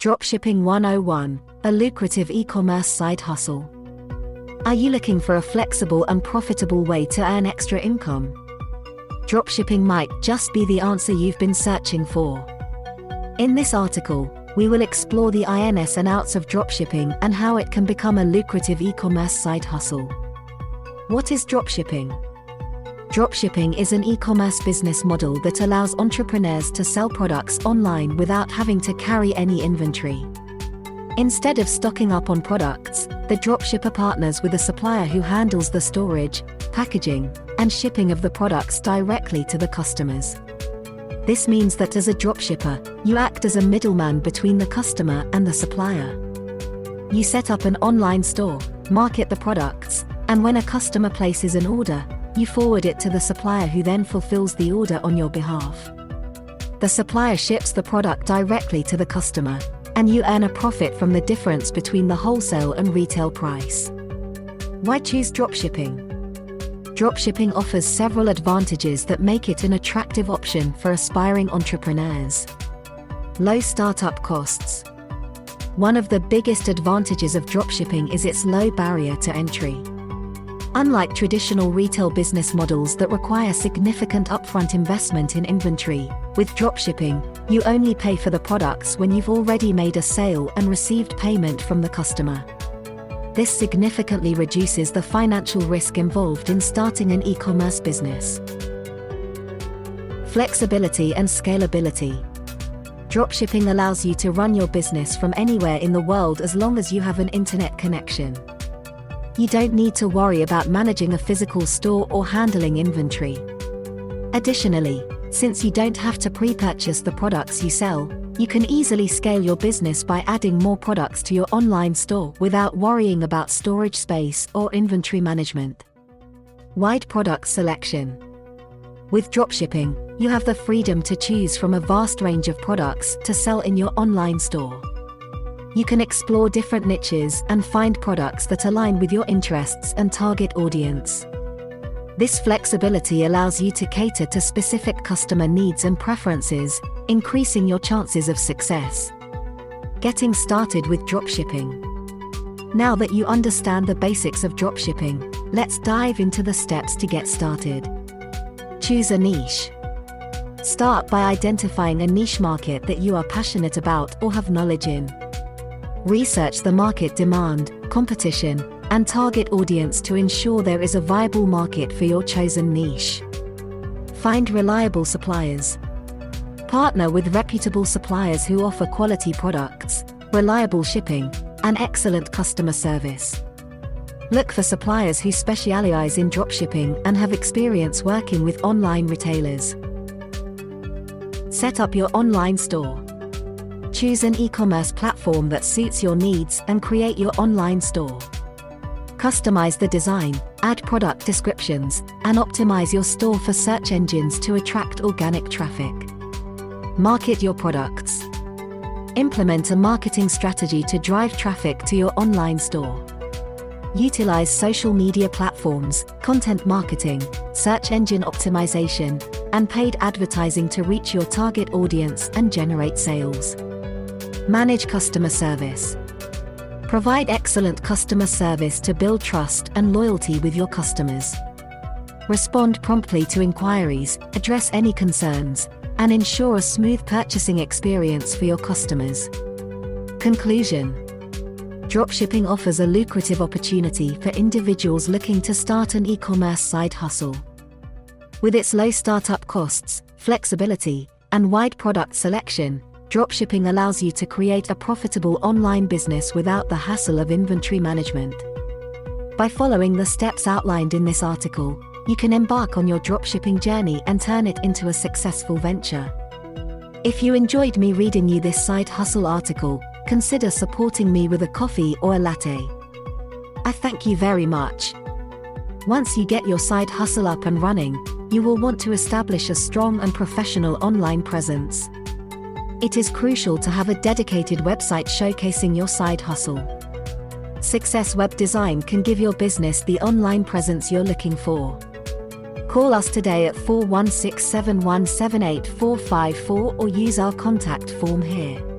Dropshipping 101 A lucrative e commerce side hustle. Are you looking for a flexible and profitable way to earn extra income? Dropshipping might just be the answer you've been searching for. In this article, we will explore the ins and outs of dropshipping and how it can become a lucrative e commerce side hustle. What is dropshipping? Dropshipping is an e commerce business model that allows entrepreneurs to sell products online without having to carry any inventory. Instead of stocking up on products, the dropshipper partners with a supplier who handles the storage, packaging, and shipping of the products directly to the customers. This means that as a dropshipper, you act as a middleman between the customer and the supplier. You set up an online store, market the products, and when a customer places an order, you forward it to the supplier who then fulfills the order on your behalf. The supplier ships the product directly to the customer, and you earn a profit from the difference between the wholesale and retail price. Why choose dropshipping? Dropshipping offers several advantages that make it an attractive option for aspiring entrepreneurs. Low startup costs. One of the biggest advantages of dropshipping is its low barrier to entry. Unlike traditional retail business models that require significant upfront investment in inventory, with dropshipping, you only pay for the products when you've already made a sale and received payment from the customer. This significantly reduces the financial risk involved in starting an e commerce business. Flexibility and scalability. Dropshipping allows you to run your business from anywhere in the world as long as you have an internet connection. You don't need to worry about managing a physical store or handling inventory. Additionally, since you don't have to pre purchase the products you sell, you can easily scale your business by adding more products to your online store without worrying about storage space or inventory management. Wide product selection. With dropshipping, you have the freedom to choose from a vast range of products to sell in your online store you can explore different niches and find products that align with your interests and target audience. This flexibility allows you to cater to specific customer needs and preferences, increasing your chances of success. Getting started with dropshipping. Now that you understand the basics of dropshipping, let's dive into the steps to get started. Choose a niche. Start by identifying a niche market that you are passionate about or have knowledge in. Research the market demand, competition, and target audience to ensure there is a viable market for your chosen niche. Find reliable suppliers. Partner with reputable suppliers who offer quality products, reliable shipping, and excellent customer service. Look for suppliers who specialize in dropshipping and have experience working with online retailers. Set up your online store. Choose an e commerce platform that suits your needs and create your online store. Customize the design, add product descriptions, and optimize your store for search engines to attract organic traffic. Market your products. Implement a marketing strategy to drive traffic to your online store. Utilize social media platforms, content marketing, search engine optimization, and paid advertising to reach your target audience and generate sales. Manage customer service. Provide excellent customer service to build trust and loyalty with your customers. Respond promptly to inquiries, address any concerns, and ensure a smooth purchasing experience for your customers. Conclusion Dropshipping offers a lucrative opportunity for individuals looking to start an e commerce side hustle. With its low startup costs, flexibility, and wide product selection, dropshipping allows you to create a profitable online business without the hassle of inventory management. By following the steps outlined in this article, you can embark on your dropshipping journey and turn it into a successful venture. If you enjoyed me reading you this side hustle article, consider supporting me with a coffee or a latte. I thank you very much. Once you get your side hustle up and running, you will want to establish a strong and professional online presence. It is crucial to have a dedicated website showcasing your side hustle. Success Web Design can give your business the online presence you're looking for. Call us today at 416 7178454 or use our contact form here.